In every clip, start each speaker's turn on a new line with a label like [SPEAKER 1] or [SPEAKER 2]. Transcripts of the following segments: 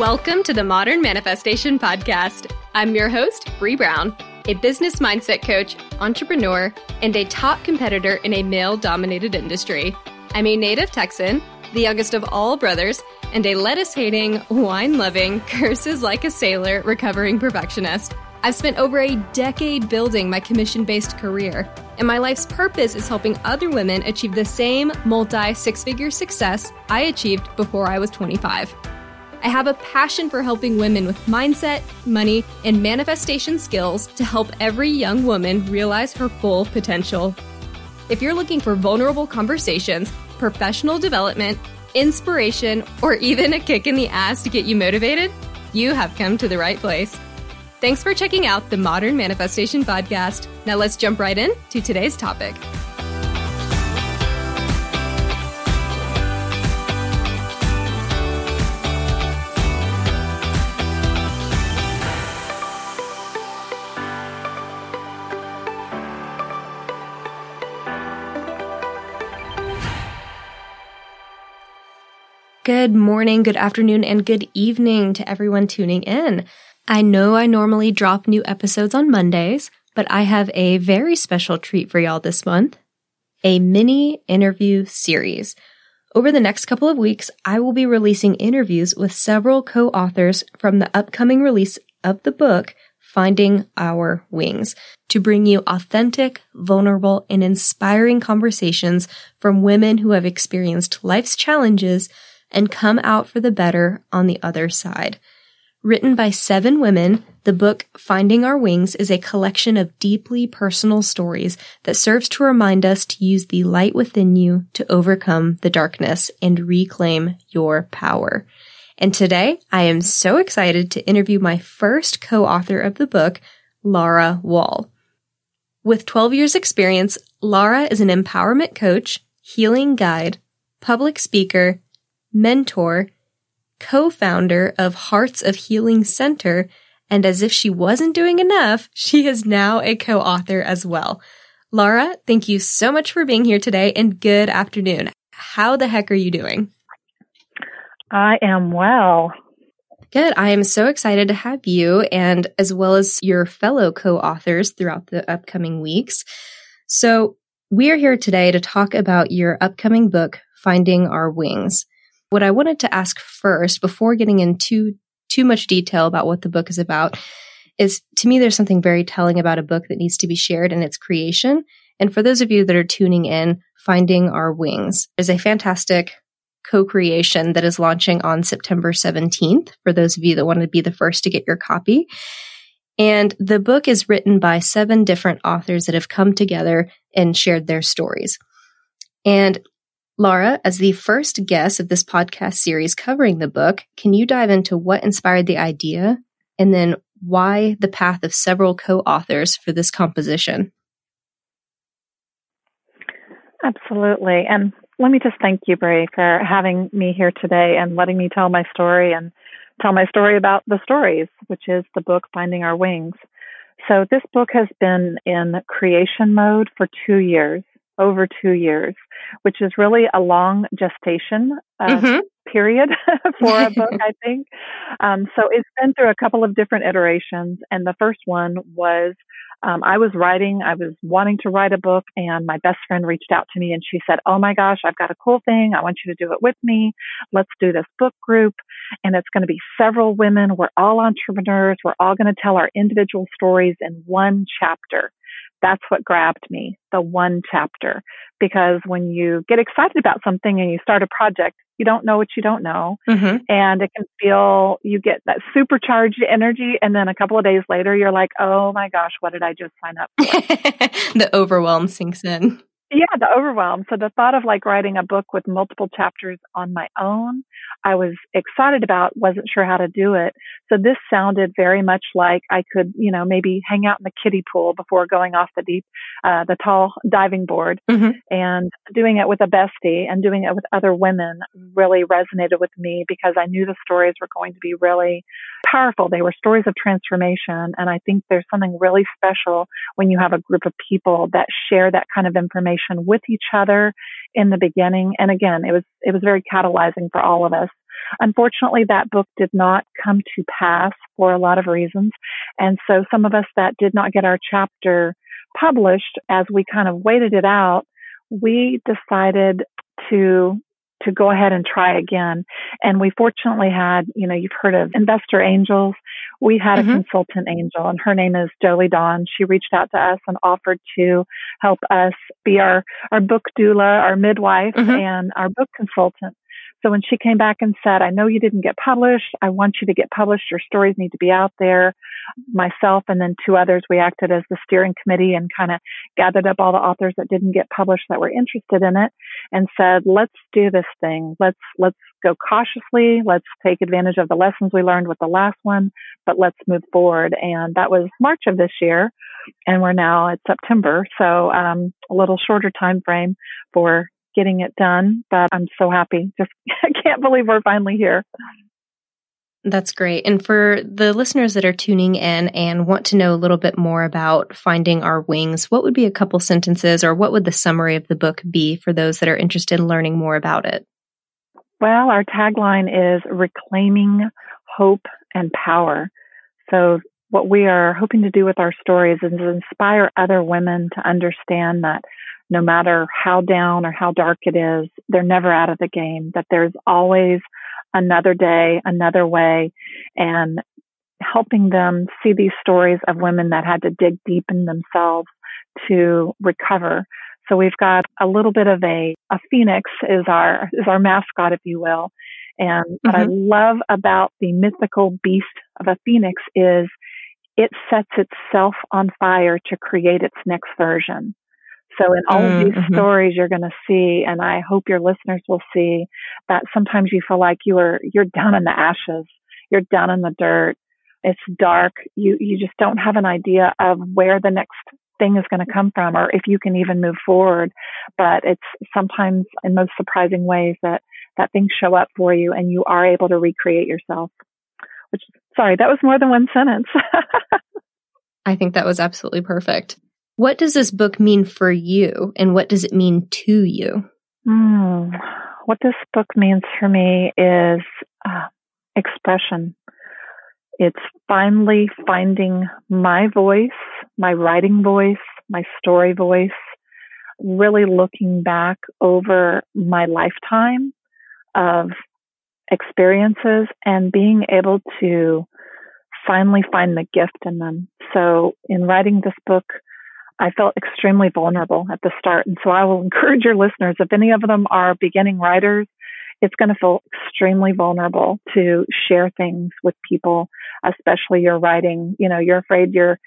[SPEAKER 1] Welcome to the Modern Manifestation Podcast. I'm your host, Bree Brown, a business mindset coach, entrepreneur, and a top competitor in a male dominated industry. I'm a native Texan, the youngest of all brothers, and a lettuce hating, wine loving, curses like a sailor recovering perfectionist. I've spent over a decade building my commission based career, and my life's purpose is helping other women achieve the same multi six figure success I achieved before I was 25. I have a passion for helping women with mindset, money, and manifestation skills to help every young woman realize her full potential. If you're looking for vulnerable conversations, professional development, inspiration, or even a kick in the ass to get you motivated, you have come to the right place. Thanks for checking out the Modern Manifestation Podcast. Now let's jump right in to today's topic. Good morning, good afternoon, and good evening to everyone tuning in. I know I normally drop new episodes on Mondays, but I have a very special treat for y'all this month a mini interview series. Over the next couple of weeks, I will be releasing interviews with several co authors from the upcoming release of the book, Finding Our Wings, to bring you authentic, vulnerable, and inspiring conversations from women who have experienced life's challenges and come out for the better on the other side. Written by seven women, the book Finding Our Wings is a collection of deeply personal stories that serves to remind us to use the light within you to overcome the darkness and reclaim your power. And today I am so excited to interview my first co-author of the book, Laura Wall. With 12 years experience, Laura is an empowerment coach, healing guide, public speaker, mentor, co-founder of Hearts of Healing Center, and as if she wasn't doing enough, she is now a co-author as well. Laura, thank you so much for being here today and good afternoon. How the heck are you doing?
[SPEAKER 2] I am well.
[SPEAKER 1] Good. I am so excited to have you and as well as your fellow co-authors throughout the upcoming weeks. So we are here today to talk about your upcoming book, Finding Our Wings. What I wanted to ask first, before getting into too much detail about what the book is about, is to me, there's something very telling about a book that needs to be shared in its creation. And for those of you that are tuning in, Finding Our Wings is a fantastic co-creation that is launching on September 17th for those of you that want to be the first to get your copy. And the book is written by seven different authors that have come together and shared their stories. And Laura, as the first guest of this podcast series covering the book, can you dive into what inspired the idea and then why the path of several co authors for this composition?
[SPEAKER 2] Absolutely. And let me just thank you, Bray, for having me here today and letting me tell my story and tell my story about the stories, which is the book Finding Our Wings. So, this book has been in creation mode for two years over two years, which is really a long gestation uh, mm-hmm. period for a book, I think. Um, so it's been through a couple of different iterations. And the first one was um, I was writing, I was wanting to write a book, and my best friend reached out to me and she said, Oh my gosh, I've got a cool thing. I want you to do it with me. Let's do this book group. And it's going to be several women. We're all entrepreneurs. We're all going to tell our individual stories in one chapter that's what grabbed me, the one chapter. Because when you get excited about something and you start a project, you don't know what you don't know. Mm-hmm. And it can feel, you get that supercharged energy. And then a couple of days later, you're like, oh my gosh, what did I just sign up for?
[SPEAKER 1] the overwhelm sinks in.
[SPEAKER 2] Yeah, the overwhelm. So the thought of like writing a book with multiple chapters on my own, I was excited about, wasn't sure how to do it. So this sounded very much like I could, you know, maybe hang out in the kiddie pool before going off the deep, uh, the tall diving board mm-hmm. and doing it with a bestie and doing it with other women really resonated with me because I knew the stories were going to be really powerful. They were stories of transformation. And I think there's something really special when you have a group of people that share that kind of information with each other in the beginning. And again, it was, it was very catalyzing for all of us. unfortunately, that book did not come to pass for a lot of reasons. And so some of us that did not get our chapter published as we kind of waited it out, we decided to to go ahead and try again. And we fortunately had, you know, you've heard of investor angels. We had mm-hmm. a consultant angel and her name is Jolie Dawn. She reached out to us and offered to help us be our, our book doula, our midwife mm-hmm. and our book consultant. So when she came back and said, I know you didn't get published. I want you to get published. Your stories need to be out there. Myself and then two others, we acted as the steering committee and kind of gathered up all the authors that didn't get published that were interested in it and said, let's do this thing. Let's, let's go cautiously. Let's take advantage of the lessons we learned with the last one, but let's move forward. And that was March of this year. And we're now at September. So, um, a little shorter time frame for getting it done, but I'm so happy. Just I can't believe we're finally here.
[SPEAKER 1] That's great. And for the listeners that are tuning in and want to know a little bit more about finding our wings, what would be a couple sentences or what would the summary of the book be for those that are interested in learning more about it?
[SPEAKER 2] Well, our tagline is reclaiming hope and power. So what we are hoping to do with our stories is inspire other women to understand that no matter how down or how dark it is, they're never out of the game, that there's always another day, another way, and helping them see these stories of women that had to dig deep in themselves to recover. So we've got a little bit of a, a phoenix is our, is our mascot, if you will. And mm-hmm. what I mm-hmm. love about the mythical beast of a phoenix is it sets itself on fire to create its next version. So in all of these mm-hmm. stories you're going to see, and I hope your listeners will see that sometimes you feel like you are, you're down in the ashes. You're down in the dirt. It's dark. You, you just don't have an idea of where the next thing is going to come from or if you can even move forward. But it's sometimes in most surprising ways that, that things show up for you and you are able to recreate yourself. Which, sorry, that was more than one sentence.
[SPEAKER 1] I think that was absolutely perfect. What does this book mean for you and what does it mean to you?
[SPEAKER 2] Mm, what this book means for me is uh, expression. It's finally finding my voice, my writing voice, my story voice, really looking back over my lifetime of experiences and being able to finally find the gift in them. So in writing this book, I felt extremely vulnerable at the start. And so I will encourage your listeners, if any of them are beginning writers, it's going to feel extremely vulnerable to share things with people, especially your writing. You know, you're afraid your,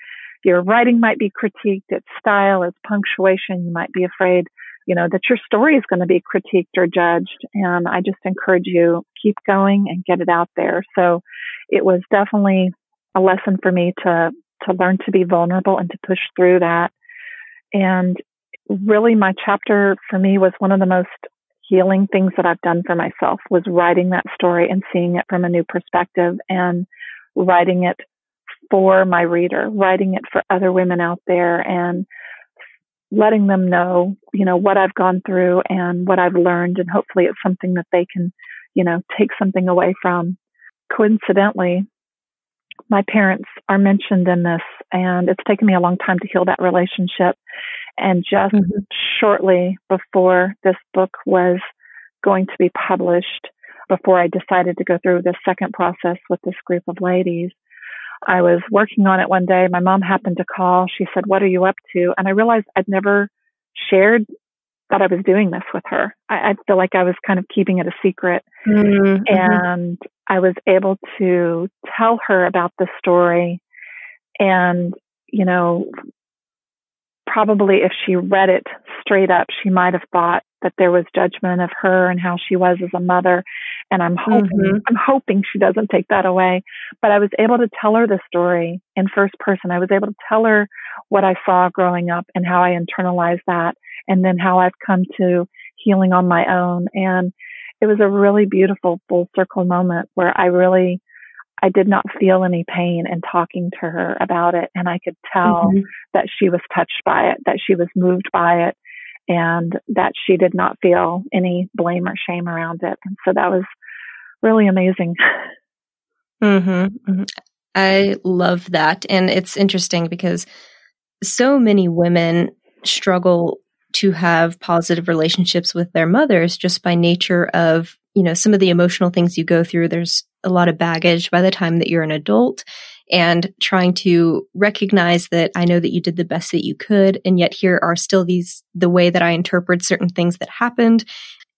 [SPEAKER 2] your writing might be critiqued, its style, its punctuation. You might be afraid, you know, that your story is going to be critiqued or judged. And I just encourage you, keep going and get it out there. So it was definitely a lesson for me to, to learn to be vulnerable and to push through that and really my chapter for me was one of the most healing things that I've done for myself was writing that story and seeing it from a new perspective and writing it for my reader, writing it for other women out there and letting them know, you know, what I've gone through and what I've learned. And hopefully it's something that they can, you know, take something away from. Coincidentally, my parents are mentioned in this and it's taken me a long time to heal that relationship. And just mm-hmm. shortly before this book was going to be published, before I decided to go through the second process with this group of ladies, I was working on it one day. My mom happened to call. She said, What are you up to? And I realized I'd never shared that I was doing this with her. I, I feel like I was kind of keeping it a secret. Mm-hmm. And I was able to tell her about the story. And, you know, probably if she read it straight up, she might have thought that there was judgment of her and how she was as a mother. And I'm hoping, mm-hmm. I'm hoping she doesn't take that away. But I was able to tell her the story in first person. I was able to tell her what I saw growing up and how I internalized that and then how I've come to healing on my own. And it was a really beautiful full circle moment where I really, I did not feel any pain in talking to her about it. And I could tell mm-hmm. that she was touched by it, that she was moved by it, and that she did not feel any blame or shame around it. And so that was really amazing.
[SPEAKER 1] Mm-hmm, mm-hmm. I love that. And it's interesting because so many women struggle to have positive relationships with their mothers just by nature of, you know, some of the emotional things you go through. There's a lot of baggage by the time that you're an adult and trying to recognize that I know that you did the best that you could. And yet here are still these, the way that I interpret certain things that happened.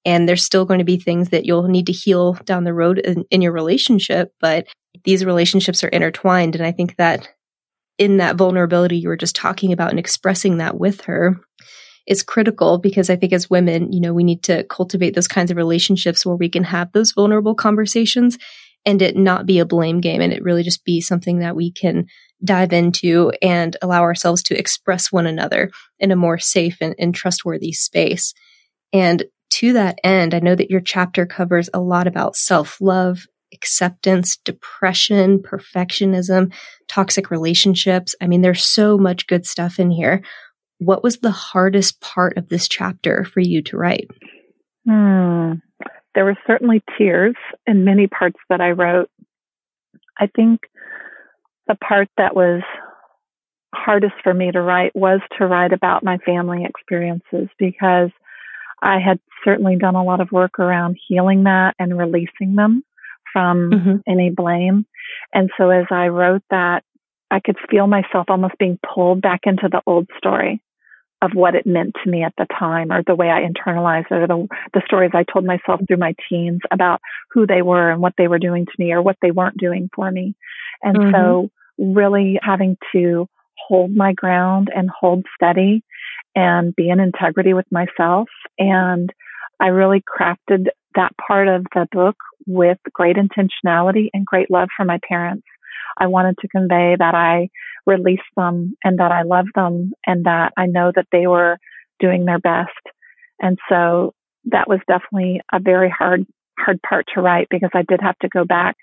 [SPEAKER 1] And there's still going to be things that you'll need to heal down the road in, in your relationship. But these relationships are intertwined. And I think that in that vulnerability you were just talking about and expressing that with her is critical because I think as women, you know, we need to cultivate those kinds of relationships where we can have those vulnerable conversations and it not be a blame game and it really just be something that we can dive into and allow ourselves to express one another in a more safe and, and trustworthy space. And to that end, I know that your chapter covers a lot about self love acceptance, depression, perfectionism, toxic relationships. I mean, there's so much good stuff in here. What was the hardest part of this chapter for you to write?
[SPEAKER 2] Hmm. There were certainly tears in many parts that I wrote. I think the part that was hardest for me to write was to write about my family experiences because I had certainly done a lot of work around healing that and releasing them from mm-hmm. any blame. And so as I wrote that, I could feel myself almost being pulled back into the old story of what it meant to me at the time or the way I internalized it or the, the stories I told myself through my teens about who they were and what they were doing to me or what they weren't doing for me. And mm-hmm. so really having to hold my ground and hold steady and be in integrity with myself. And I really crafted that part of the book with great intentionality and great love for my parents. I wanted to convey that I released them and that I love them and that I know that they were doing their best. And so that was definitely a very hard, hard part to write because I did have to go back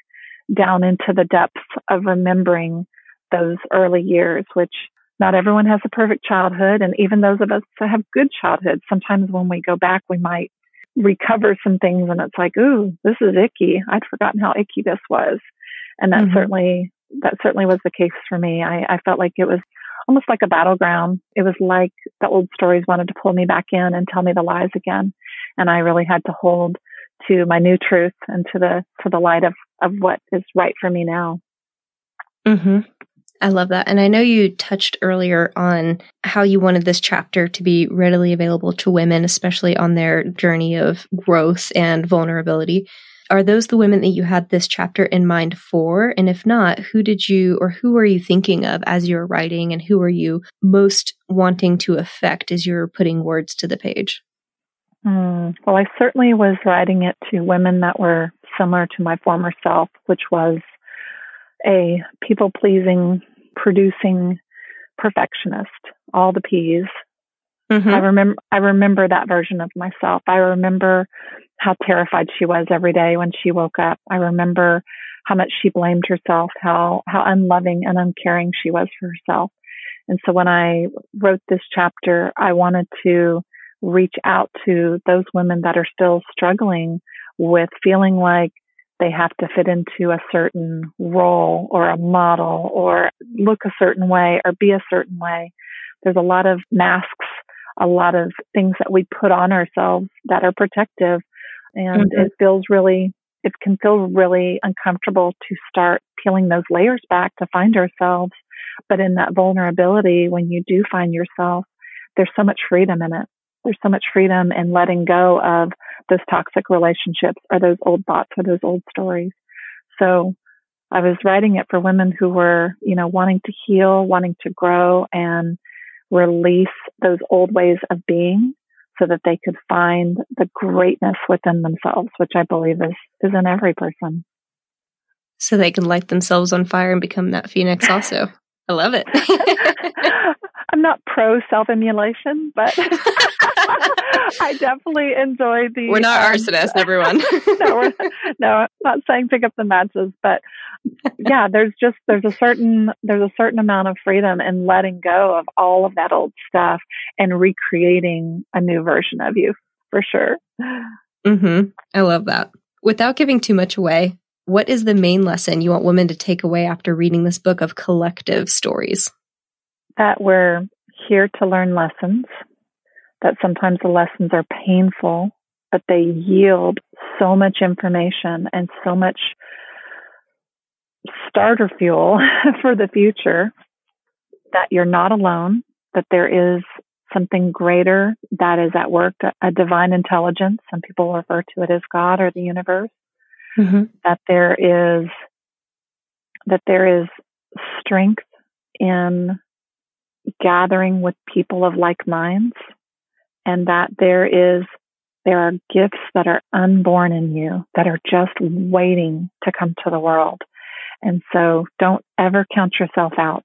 [SPEAKER 2] down into the depths of remembering those early years, which not everyone has a perfect childhood. And even those of us that have good childhoods, sometimes when we go back, we might recover some things and it's like, ooh, this is icky. I'd forgotten how icky this was. And that mm-hmm. certainly that certainly was the case for me. I, I felt like it was almost like a battleground. It was like the old stories wanted to pull me back in and tell me the lies again. And I really had to hold to my new truth and to the to the light of, of what is right for me now.
[SPEAKER 1] Mm-hmm. I love that. And I know you touched earlier on how you wanted this chapter to be readily available to women, especially on their journey of growth and vulnerability. Are those the women that you had this chapter in mind for? And if not, who did you or who are you thinking of as you're writing and who are you most wanting to affect as you're putting words to the page?
[SPEAKER 2] Mm, well, I certainly was writing it to women that were similar to my former self, which was a people pleasing producing perfectionist, all the P's. Mm-hmm. I remember I remember that version of myself. I remember how terrified she was every day when she woke up. I remember how much she blamed herself, how how unloving and uncaring she was for herself. And so when I wrote this chapter, I wanted to reach out to those women that are still struggling with feeling like they have to fit into a certain role or a model or look a certain way or be a certain way. There's a lot of masks, a lot of things that we put on ourselves that are protective. And mm-hmm. it feels really, it can feel really uncomfortable to start peeling those layers back to find ourselves. But in that vulnerability, when you do find yourself, there's so much freedom in it. There's so much freedom in letting go of those toxic relationships or those old thoughts or those old stories. So I was writing it for women who were, you know, wanting to heal, wanting to grow and release those old ways of being so that they could find the greatness within themselves, which I believe is, is in every person.
[SPEAKER 1] So they can light themselves on fire and become that phoenix also. I love it.
[SPEAKER 2] I'm not pro self immolation, but I definitely enjoy the.
[SPEAKER 1] We're not um, arsonists, everyone.
[SPEAKER 2] no, we're, no, I'm not saying pick up the matches, but yeah, there's just there's a certain there's a certain amount of freedom in letting go of all of that old stuff and recreating a new version of you for sure.
[SPEAKER 1] Mm-hmm. I love that. Without giving too much away, what is the main lesson you want women to take away after reading this book of collective stories?
[SPEAKER 2] That we're here to learn lessons, that sometimes the lessons are painful, but they yield so much information and so much starter fuel for the future that you're not alone, that there is something greater that is at work, a divine intelligence. Some people refer to it as God or the universe. Mm-hmm. That there is that there is strength in gathering with people of like minds, and that there is there are gifts that are unborn in you that are just waiting to come to the world. And so don't ever count yourself out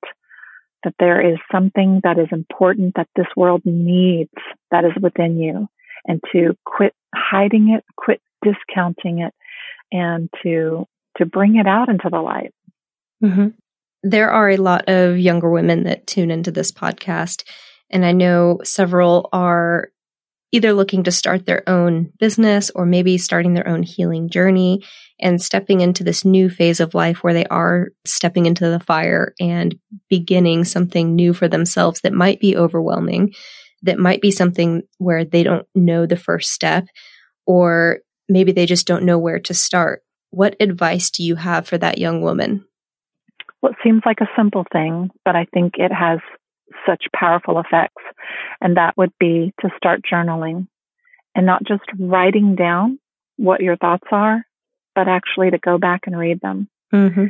[SPEAKER 2] that there is something that is important that this world needs that is within you and to quit hiding it, quit discounting it and to, to bring it out into the light.
[SPEAKER 1] Mm-hmm. There are a lot of younger women that tune into this podcast. And I know several are either looking to start their own business or maybe starting their own healing journey and stepping into this new phase of life where they are stepping into the fire and beginning something new for themselves that might be overwhelming, that might be something where they don't know the first step, or maybe they just don't know where to start. What advice do you have for that young woman?
[SPEAKER 2] Well, it seems like a simple thing, but I think it has such powerful effects. And that would be to start journaling and not just writing down what your thoughts are, but actually to go back and read them. Mm-hmm.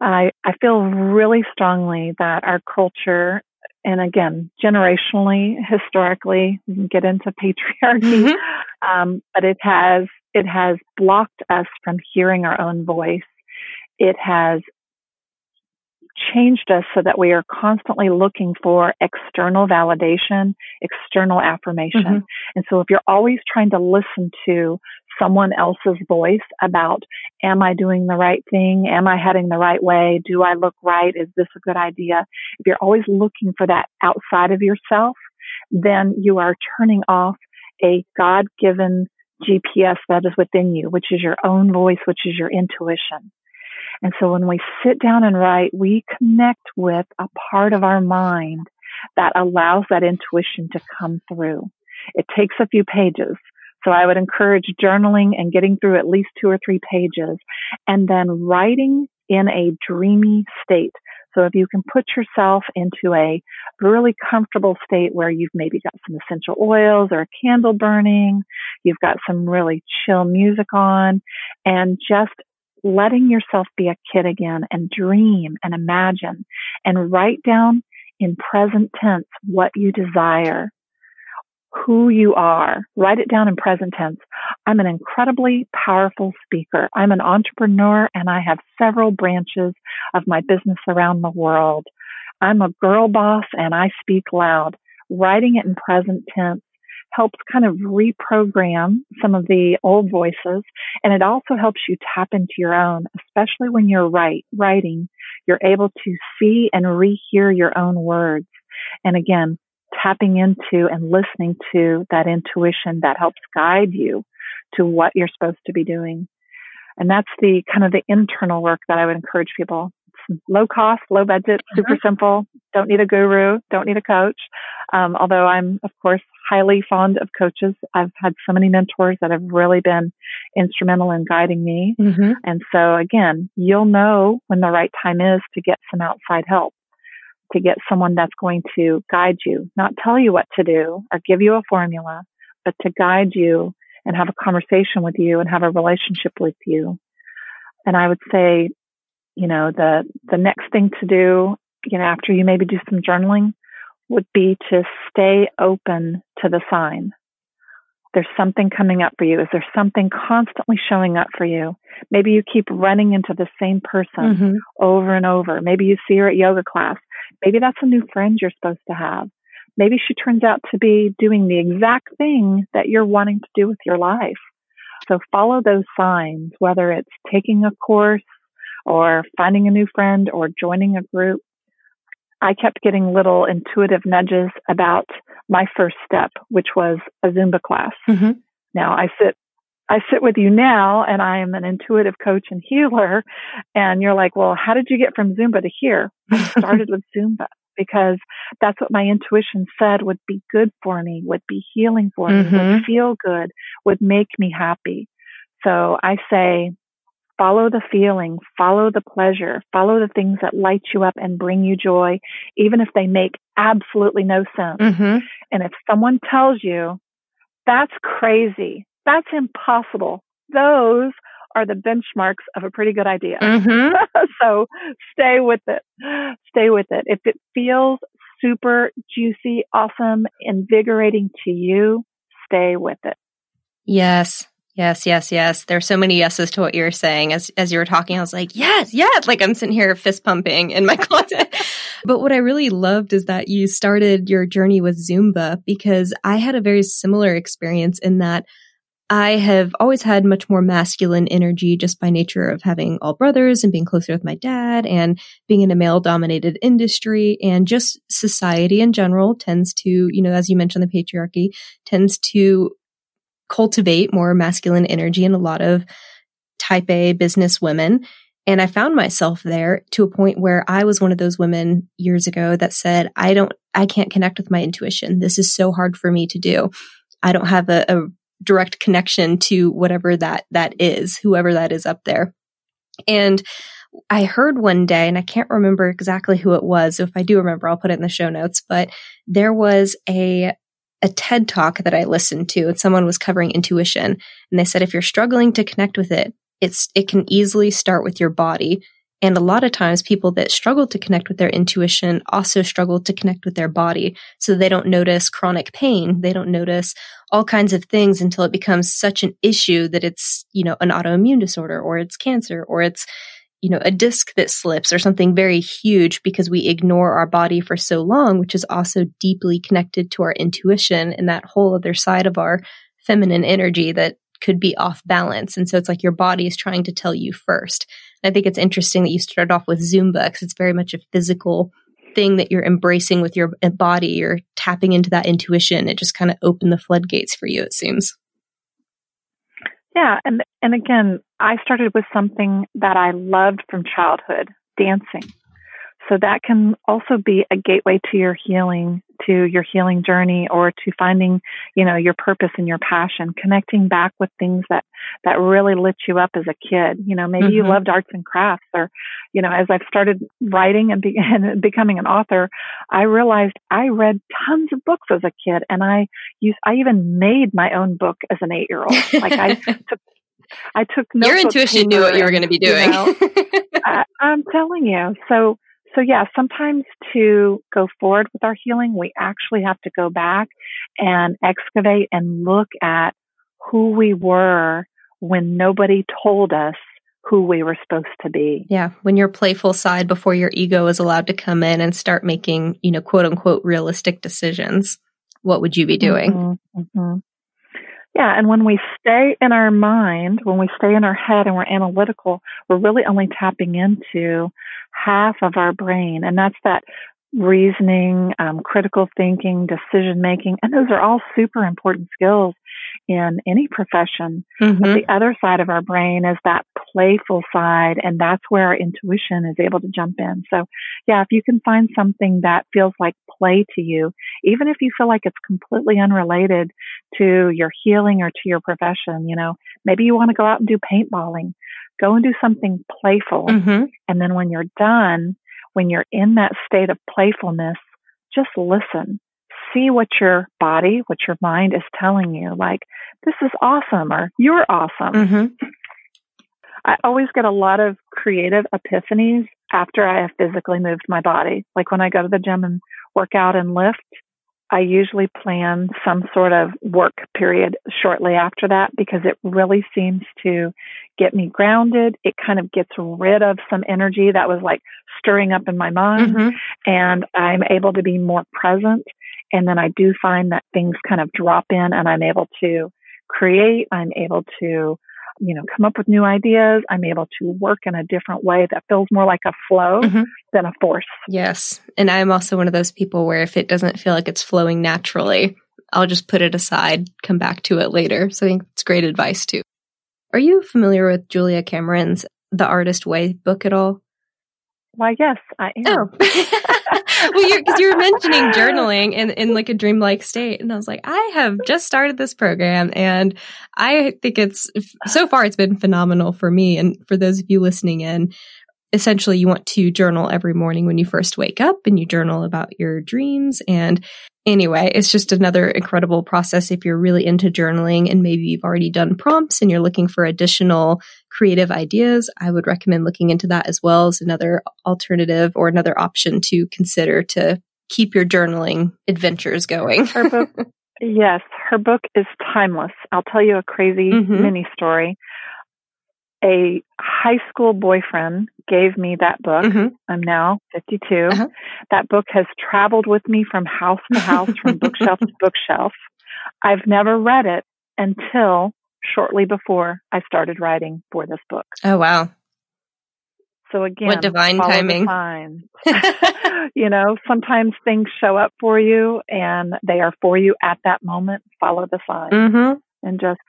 [SPEAKER 2] I, I feel really strongly that our culture, and again, generationally, historically, we can get into patriarchy, mm-hmm. um, but it has it has blocked us from hearing our own voice. It has changed us so that we are constantly looking for external validation, external affirmation. Mm-hmm. And so if you're always trying to listen to someone else's voice about, am I doing the right thing? Am I heading the right way? Do I look right? Is this a good idea? If you're always looking for that outside of yourself, then you are turning off a God given GPS that is within you, which is your own voice, which is your intuition. And so when we sit down and write, we connect with a part of our mind that allows that intuition to come through. It takes a few pages. So I would encourage journaling and getting through at least two or three pages and then writing in a dreamy state. So if you can put yourself into a really comfortable state where you've maybe got some essential oils or a candle burning, you've got some really chill music on and just letting yourself be a kid again and dream and imagine and write down in present tense what you desire, who you are. Write it down in present tense. I'm an incredibly powerful speaker. I'm an entrepreneur and I have several branches of my business around the world. I'm a girl boss and I speak loud. Writing it in present tense helps kind of reprogram some of the old voices. And it also helps you tap into your own, especially when you're write, writing, you're able to see and rehear your own words. And again, tapping into and listening to that intuition that helps guide you to what you're supposed to be doing. And that's the kind of the internal work that I would encourage people low cost, low budget, super mm-hmm. simple. Don't need a guru, don't need a coach. Um, although I'm, of course, highly fond of coaches. I've had so many mentors that have really been instrumental in guiding me. Mm-hmm. And so again, you'll know when the right time is to get some outside help, to get someone that's going to guide you, not tell you what to do or give you a formula, but to guide you and have a conversation with you and have a relationship with you. And I would say you know, the, the next thing to do, you know, after you maybe do some journaling would be to stay open to the sign. There's something coming up for you. Is there something constantly showing up for you? Maybe you keep running into the same person mm-hmm. over and over. Maybe you see her at yoga class. Maybe that's a new friend you're supposed to have. Maybe she turns out to be doing the exact thing that you're wanting to do with your life. So follow those signs, whether it's taking a course, or finding a new friend or joining a group. I kept getting little intuitive nudges about my first step, which was a Zumba class. Mm-hmm. Now I sit I sit with you now and I am an intuitive coach and healer. And you're like, well, how did you get from Zumba to here? I started with Zumba because that's what my intuition said would be good for me, would be healing for mm-hmm. me, would mm-hmm. feel good, would make me happy. So I say, follow the feeling, follow the pleasure, follow the things that light you up and bring you joy, even if they make absolutely no sense. Mm-hmm. And if someone tells you that's crazy, that's impossible, those are the benchmarks of a pretty good idea. Mm-hmm. so stay with it. Stay with it. If it feels super juicy, awesome, invigorating to you, stay with it.
[SPEAKER 1] Yes. Yes, yes, yes. There's so many yeses to what you're saying. As as you were talking, I was like, yes, yes. Like I'm sitting here fist pumping in my closet. but what I really loved is that you started your journey with Zumba because I had a very similar experience in that I have always had much more masculine energy just by nature of having all brothers and being closer with my dad and being in a male dominated industry and just society in general tends to, you know, as you mentioned, the patriarchy tends to cultivate more masculine energy in a lot of type A business women. And I found myself there to a point where I was one of those women years ago that said, I don't, I can't connect with my intuition. This is so hard for me to do. I don't have a, a direct connection to whatever that, that is, whoever that is up there. And I heard one day, and I can't remember exactly who it was. So if I do remember, I'll put it in the show notes, but there was a a TED talk that I listened to and someone was covering intuition and they said if you're struggling to connect with it, it's it can easily start with your body. And a lot of times people that struggle to connect with their intuition also struggle to connect with their body. So they don't notice chronic pain. They don't notice all kinds of things until it becomes such an issue that it's, you know, an autoimmune disorder or it's cancer or it's you know, a disc that slips or something very huge because we ignore our body for so long, which is also deeply connected to our intuition and that whole other side of our feminine energy that could be off balance. And so it's like your body is trying to tell you first. And I think it's interesting that you started off with Zumba because it's very much a physical thing that you're embracing with your uh, body. You're tapping into that intuition. It just kind of opened the floodgates for you, it seems.
[SPEAKER 2] Yeah, and and again, I started with something that I loved from childhood, dancing. So that can also be a gateway to your healing, to your healing journey or to finding, you know, your purpose and your passion, connecting back with things that, that really lit you up as a kid. You know, maybe mm-hmm. you loved arts and crafts or, you know, as I've started writing and, be- and becoming an author, I realized I read tons of books as a kid and I used, I even made my own book as an eight year old. Like I took I took
[SPEAKER 1] your intuition knew what you were going to be doing. You know,
[SPEAKER 2] I, I'm telling you. So so yeah, sometimes to go forward with our healing, we actually have to go back and excavate and look at who we were when nobody told us who we were supposed to be.
[SPEAKER 1] Yeah, when your playful side before your ego is allowed to come in and start making, you know, quote unquote realistic decisions, what would you be doing? Mm-hmm, mm-hmm.
[SPEAKER 2] Yeah, and when we stay in our mind, when we stay in our head and we're analytical, we're really only tapping into half of our brain, and that's that reasoning, um, critical thinking, decision making, and those are all super important skills in any profession. Mm-hmm. But the other side of our brain is that playful side, and that's where our intuition is able to jump in. So, yeah, if you can find something that feels like play to you, even if you feel like it's completely unrelated to your healing or to your profession, you know, maybe you want to go out and do paintballing. Go and do something playful. Mm-hmm. And then when you're done, when you're in that state of playfulness, just listen. See what your body, what your mind is telling you. Like, this is awesome or you're awesome. Mm-hmm. I always get a lot of creative epiphanies after I have physically moved my body. Like when I go to the gym and work out and lift, I usually plan some sort of work period shortly after that because it really seems to get me grounded. It kind of gets rid of some energy that was like stirring up in my mind mm-hmm. and I'm able to be more present. And then I do find that things kind of drop in and I'm able to create. I'm able to you know, come up with new ideas. I'm able to work in a different way that feels more like a flow mm-hmm. than a force.
[SPEAKER 1] Yes. And I'm also one of those people where if it doesn't feel like it's flowing naturally, I'll just put it aside, come back to it later. So I think it's great advice too. Are you familiar with Julia Cameron's The Artist Way book at all?
[SPEAKER 2] Why, yes, I am. Oh.
[SPEAKER 1] well, you're, cause you were mentioning journaling in, in like a dreamlike state. And I was like, I have just started this program and I think it's, so far it's been phenomenal for me. And for those of you listening in, essentially you want to journal every morning when you first wake up and you journal about your dreams and anyway, it's just another incredible process if you're really into journaling and maybe you've already done prompts and you're looking for additional creative ideas. I would recommend looking into that as well as another alternative or another option to consider to keep your journaling adventures going.
[SPEAKER 2] her book, yes, her book is timeless. I'll tell you a crazy mm-hmm. mini story a high school boyfriend gave me that book. Mm-hmm. I'm now 52. Uh-huh. That book has traveled with me from house to house, from bookshelf to bookshelf. I've never read it until shortly before I started writing for this book.
[SPEAKER 1] Oh, wow.
[SPEAKER 2] So again,
[SPEAKER 1] what divine timing.
[SPEAKER 2] you know, sometimes things show up for you and they are for you at that moment. Follow the signs mm-hmm. and just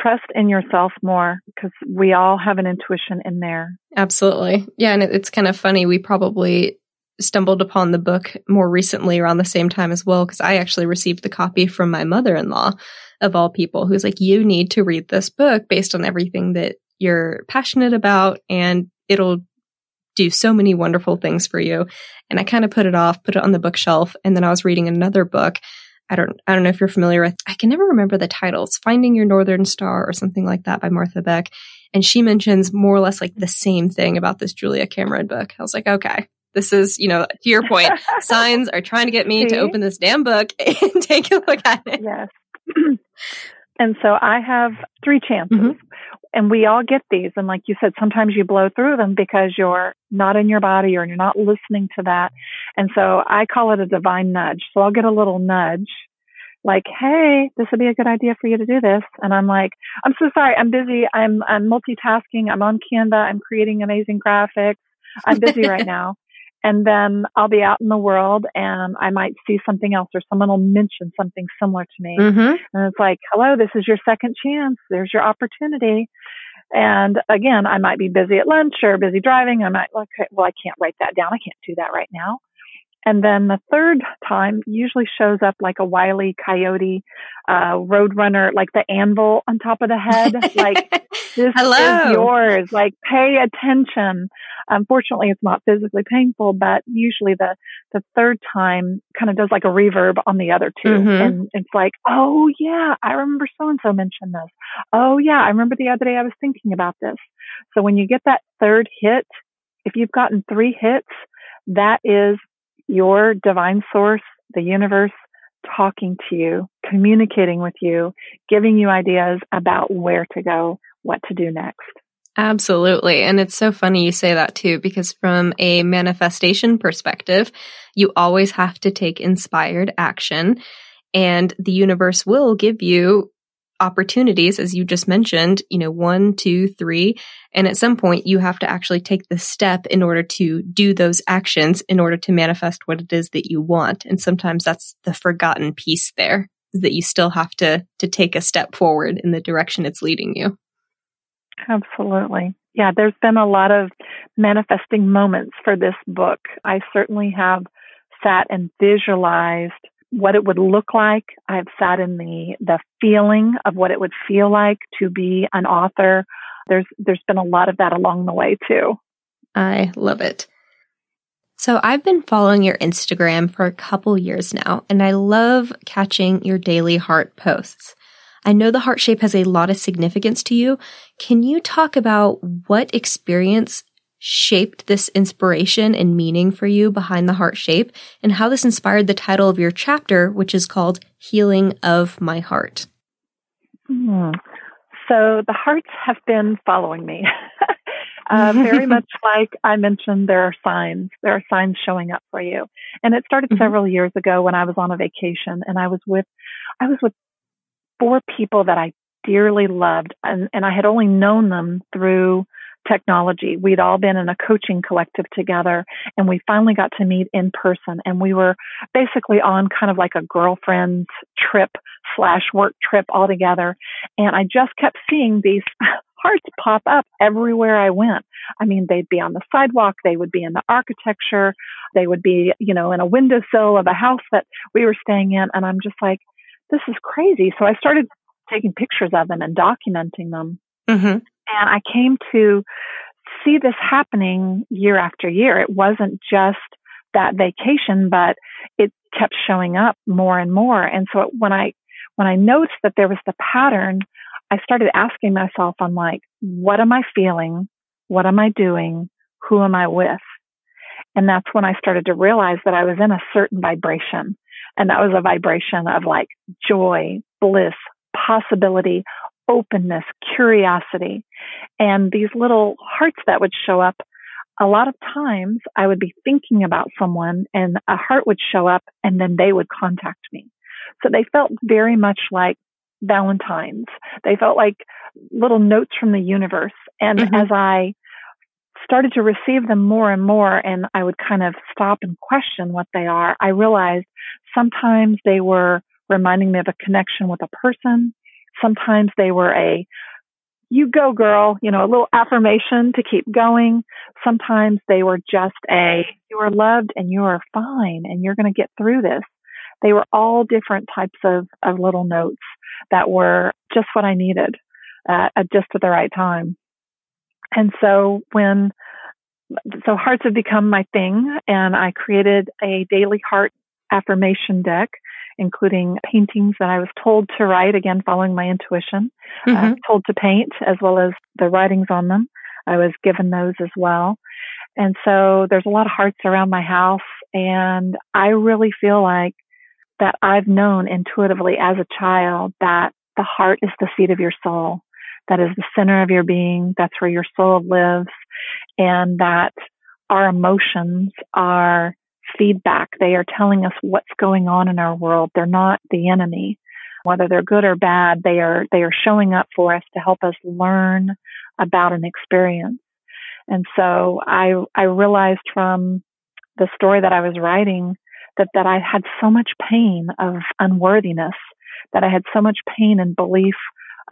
[SPEAKER 2] trust in yourself more because we all have an intuition in there.
[SPEAKER 1] Absolutely. Yeah. And it's kind of funny. We probably stumbled upon the book more recently around the same time as well because I actually received the copy from my mother in law, of all people, who's like, you need to read this book based on everything that you're passionate about and it'll do so many wonderful things for you. And I kind of put it off, put it on the bookshelf. And then I was reading another book I don't I don't know if you're familiar with I can never remember the titles. Finding Your Northern Star or something like that by Martha Beck. And she mentions more or less like the same thing about this Julia Cameron book. I was like, okay, this is, you know, to your point, signs are trying to get me See? to open this damn book and take a look at it.
[SPEAKER 2] Yes. and so I have three chances. Mm-hmm. And we all get these. And like you said, sometimes you blow through them because you're not in your body or you're not listening to that. And so I call it a divine nudge. So I'll get a little nudge like, Hey, this would be a good idea for you to do this. And I'm like, I'm so sorry. I'm busy. I'm, I'm multitasking. I'm on Canva. I'm creating amazing graphics. I'm busy right now. And then I'll be out in the world and I might see something else or someone will mention something similar to me. Mm-hmm. And it's like, hello, this is your second chance. There's your opportunity. And again, I might be busy at lunch or busy driving. I might like, well, I can't write that down. I can't do that right now. And then the third time usually shows up like a wily coyote, uh, roadrunner, like the anvil on top of the head. like, this Hello. is yours. Like, pay attention. Unfortunately, it's not physically painful, but usually the, the third time kind of does like a reverb on the other 2 mm-hmm. And it's like, oh yeah, I remember so and so mentioned this. Oh yeah, I remember the other day I was thinking about this. So when you get that third hit, if you've gotten three hits, that is your divine source, the universe, talking to you, communicating with you, giving you ideas about where to go, what to do next.
[SPEAKER 1] Absolutely. And it's so funny you say that too, because from a manifestation perspective, you always have to take inspired action and the universe will give you opportunities, as you just mentioned, you know, one, two, three. And at some point, you have to actually take the step in order to do those actions in order to manifest what it is that you want. And sometimes that's the forgotten piece there that you still have to, to take a step forward in the direction it's leading you.
[SPEAKER 2] Absolutely. Yeah, there's been a lot of manifesting moments for this book. I certainly have sat and visualized what it would look like. I've sat in the the feeling of what it would feel like to be an author. There's there's been a lot of that along the way too.
[SPEAKER 1] I love it. So I've been following your Instagram for a couple years now, and I love catching your daily heart posts. I know the heart shape has a lot of significance to you. Can you talk about what experience shaped this inspiration and meaning for you behind the heart shape and how this inspired the title of your chapter, which is called Healing of My Heart.
[SPEAKER 2] Hmm. So the hearts have been following me. uh, very much like I mentioned, there are signs. There are signs showing up for you. And it started mm-hmm. several years ago when I was on a vacation and I was with, I was with four people that I dearly loved and, and I had only known them through technology. We'd all been in a coaching collective together and we finally got to meet in person and we were basically on kind of like a girlfriend's trip slash work trip all together. And I just kept seeing these hearts pop up everywhere I went. I mean, they'd be on the sidewalk, they would be in the architecture, they would be, you know, in a windowsill of a house that we were staying in. And I'm just like, this is crazy. So I started taking pictures of them and documenting them. Mm-hmm. And I came to see this happening year after year. It wasn't just that vacation, but it kept showing up more and more. And so when I, when I noticed that there was the pattern, I started asking myself, I'm like, what am I feeling? What am I doing? Who am I with? And that's when I started to realize that I was in a certain vibration. And that was a vibration of like joy, bliss, possibility, openness, curiosity. And these little hearts that would show up, a lot of times I would be thinking about someone and a heart would show up and then they would contact me. So they felt very much like Valentines. They felt like little notes from the universe. And mm-hmm. as I started to receive them more and more, and I would kind of stop and question what they are, I realized sometimes they were reminding me of a connection with a person. Sometimes they were a you go girl, you know, a little affirmation to keep going. Sometimes they were just a you are loved and you are fine and you're going to get through this. They were all different types of, of little notes that were just what I needed uh, at just at the right time. And so when, so hearts have become my thing and I created a daily heart affirmation deck, including paintings that I was told to write, again, following my intuition, uh, mm-hmm. uh, told to paint, as well as the writings on them. I was given those as well. And so there's a lot of hearts around my house and I really feel like that I've known intuitively as a child that the heart is the seat of your soul. That is the center of your being. That's where your soul lives. And that our emotions are feedback. They are telling us what's going on in our world. They're not the enemy. Whether they're good or bad, they are, they are showing up for us to help us learn about an experience. And so I, I realized from the story that I was writing that, that I had so much pain of unworthiness, that I had so much pain and belief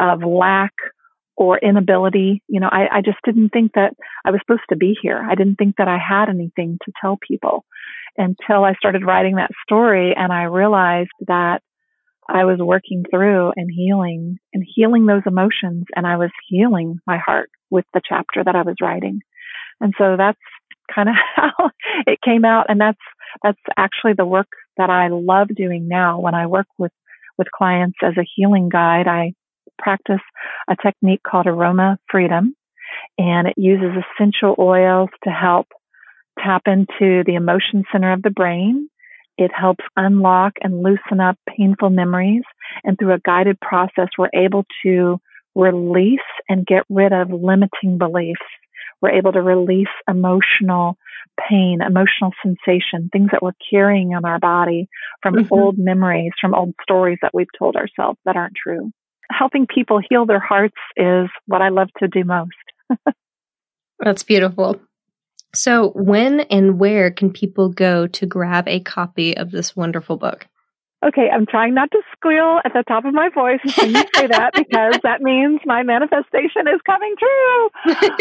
[SPEAKER 2] of lack or inability. You know, I, I just didn't think that I was supposed to be here. I didn't think that I had anything to tell people until I started writing that story and I realized that I was working through and healing and healing those emotions and I was healing my heart with the chapter that I was writing. And so that's kind of how it came out. And that's that's actually the work that I love doing now when I work with, with clients as a healing guide. I practice a technique called aroma freedom and it uses essential oils to help tap into the emotion center of the brain. It helps unlock and loosen up painful memories. And through a guided process, we're able to release and get rid of limiting beliefs. We're able to release emotional pain, emotional sensation, things that we're carrying in our body from mm-hmm. old memories, from old stories that we've told ourselves that aren't true. Helping people heal their hearts is what I love to do most.
[SPEAKER 1] That's beautiful. So, when and where can people go to grab a copy of this wonderful book?
[SPEAKER 2] Okay, I'm trying not to squeal at the top of my voice when you say that because that means my manifestation is coming true.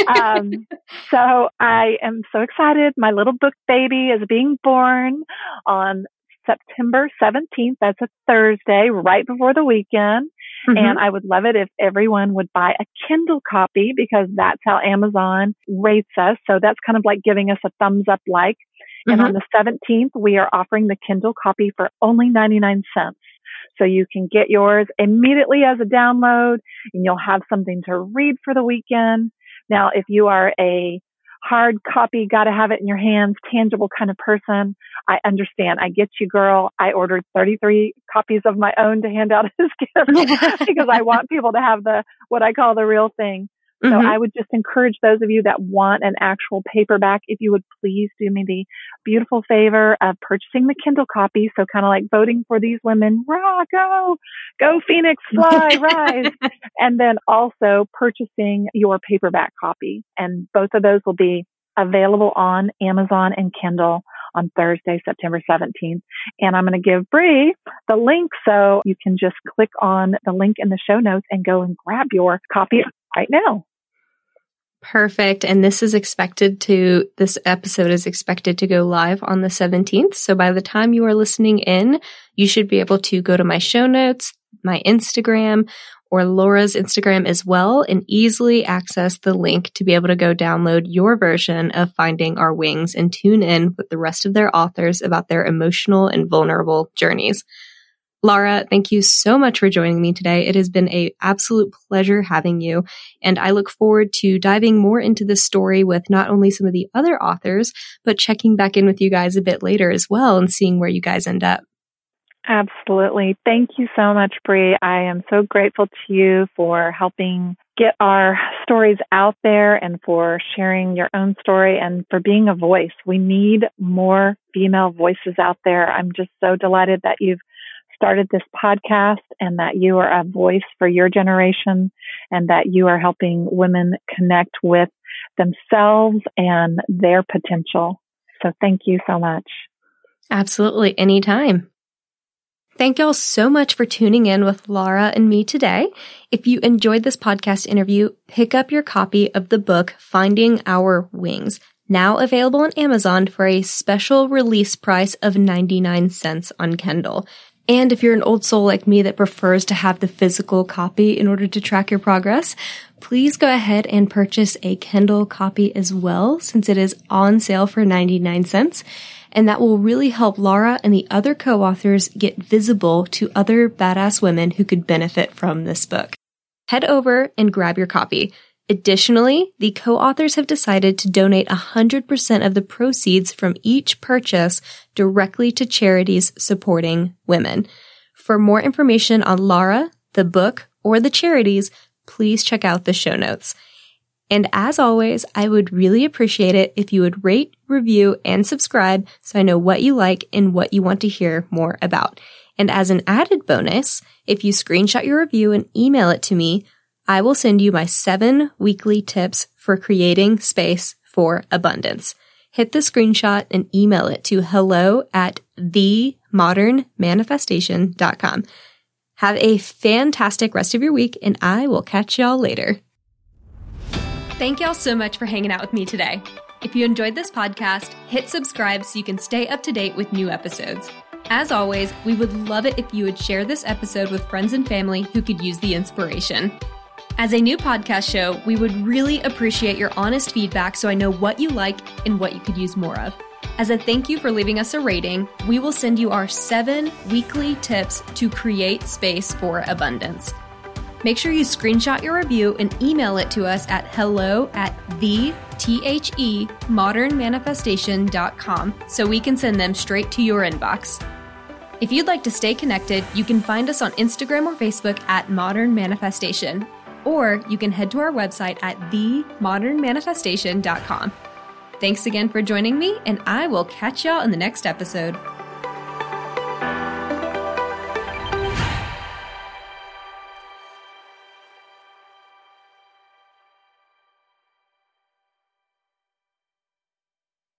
[SPEAKER 2] Um, so I am so excited. My little book baby is being born on September 17th. That's a Thursday, right before the weekend. Mm-hmm. And I would love it if everyone would buy a Kindle copy because that's how Amazon rates us. So that's kind of like giving us a thumbs up like. And mm-hmm. on the 17th, we are offering the Kindle copy for only 99 cents. So you can get yours immediately as a download and you'll have something to read for the weekend. Now, if you are a hard copy, got to have it in your hands, tangible kind of person, I understand. I get you, girl. I ordered 33 copies of my own to hand out as gifts because I want people to have the, what I call the real thing. So mm-hmm. I would just encourage those of you that want an actual paperback, if you would please do me the beautiful favor of purchasing the Kindle copy. So kind of like voting for these women, rah, go, go Phoenix, fly, rise. and then also purchasing your paperback copy. And both of those will be available on Amazon and Kindle on Thursday, September 17th. And I'm going to give Bree the link so you can just click on the link in the show notes and go and grab your copy right now.
[SPEAKER 1] Perfect. And this is expected to, this episode is expected to go live on the 17th. So by the time you are listening in, you should be able to go to my show notes, my Instagram, or Laura's Instagram as well and easily access the link to be able to go download your version of Finding Our Wings and tune in with the rest of their authors about their emotional and vulnerable journeys. Laura, thank you so much for joining me today. It has been a absolute pleasure having you. And I look forward to diving more into this story with not only some of the other authors, but checking back in with you guys a bit later as well and seeing where you guys end up.
[SPEAKER 2] Absolutely. Thank you so much, Bree. I am so grateful to you for helping get our stories out there and for sharing your own story and for being a voice. We need more female voices out there. I'm just so delighted that you've started this podcast and that you are a voice for your generation and that you are helping women connect with themselves and their potential. So thank you so much.
[SPEAKER 1] Absolutely. Anytime. Thank y'all so much for tuning in with Laura and me today. If you enjoyed this podcast interview, pick up your copy of the book Finding Our Wings, now available on Amazon for a special release price of 99 cents on Kindle. And if you're an old soul like me that prefers to have the physical copy in order to track your progress, please go ahead and purchase a Kindle copy as well since it is on sale for 99 cents. And that will really help Laura and the other co-authors get visible to other badass women who could benefit from this book. Head over and grab your copy. Additionally, the co-authors have decided to donate 100% of the proceeds from each purchase directly to charities supporting women. For more information on Lara, the book, or the charities, please check out the show notes. And as always, I would really appreciate it if you would rate, review, and subscribe so I know what you like and what you want to hear more about. And as an added bonus, if you screenshot your review and email it to me, I will send you my seven weekly tips for creating space for abundance. Hit the screenshot and email it to hello at themodernmanifestation.com. Have a fantastic rest of your week and I will catch y'all later. Thank y'all so much for hanging out with me today. If you enjoyed this podcast, hit subscribe so you can stay up to date with new episodes. As always, we would love it if you would share this episode with friends and family who could use the inspiration. As a new podcast show, we would really appreciate your honest feedback so I know what you like and what you could use more of. As a thank you for leaving us a rating, we will send you our seven weekly tips to create space for abundance. Make sure you screenshot your review and email it to us at hello at the T-H-E modernmanifestation.com so we can send them straight to your inbox. If you'd like to stay connected, you can find us on Instagram or Facebook at Modern Manifestation or you can head to our website at themodernmanifestation.com. Thanks again for joining me, and I will catch y'all in the next episode.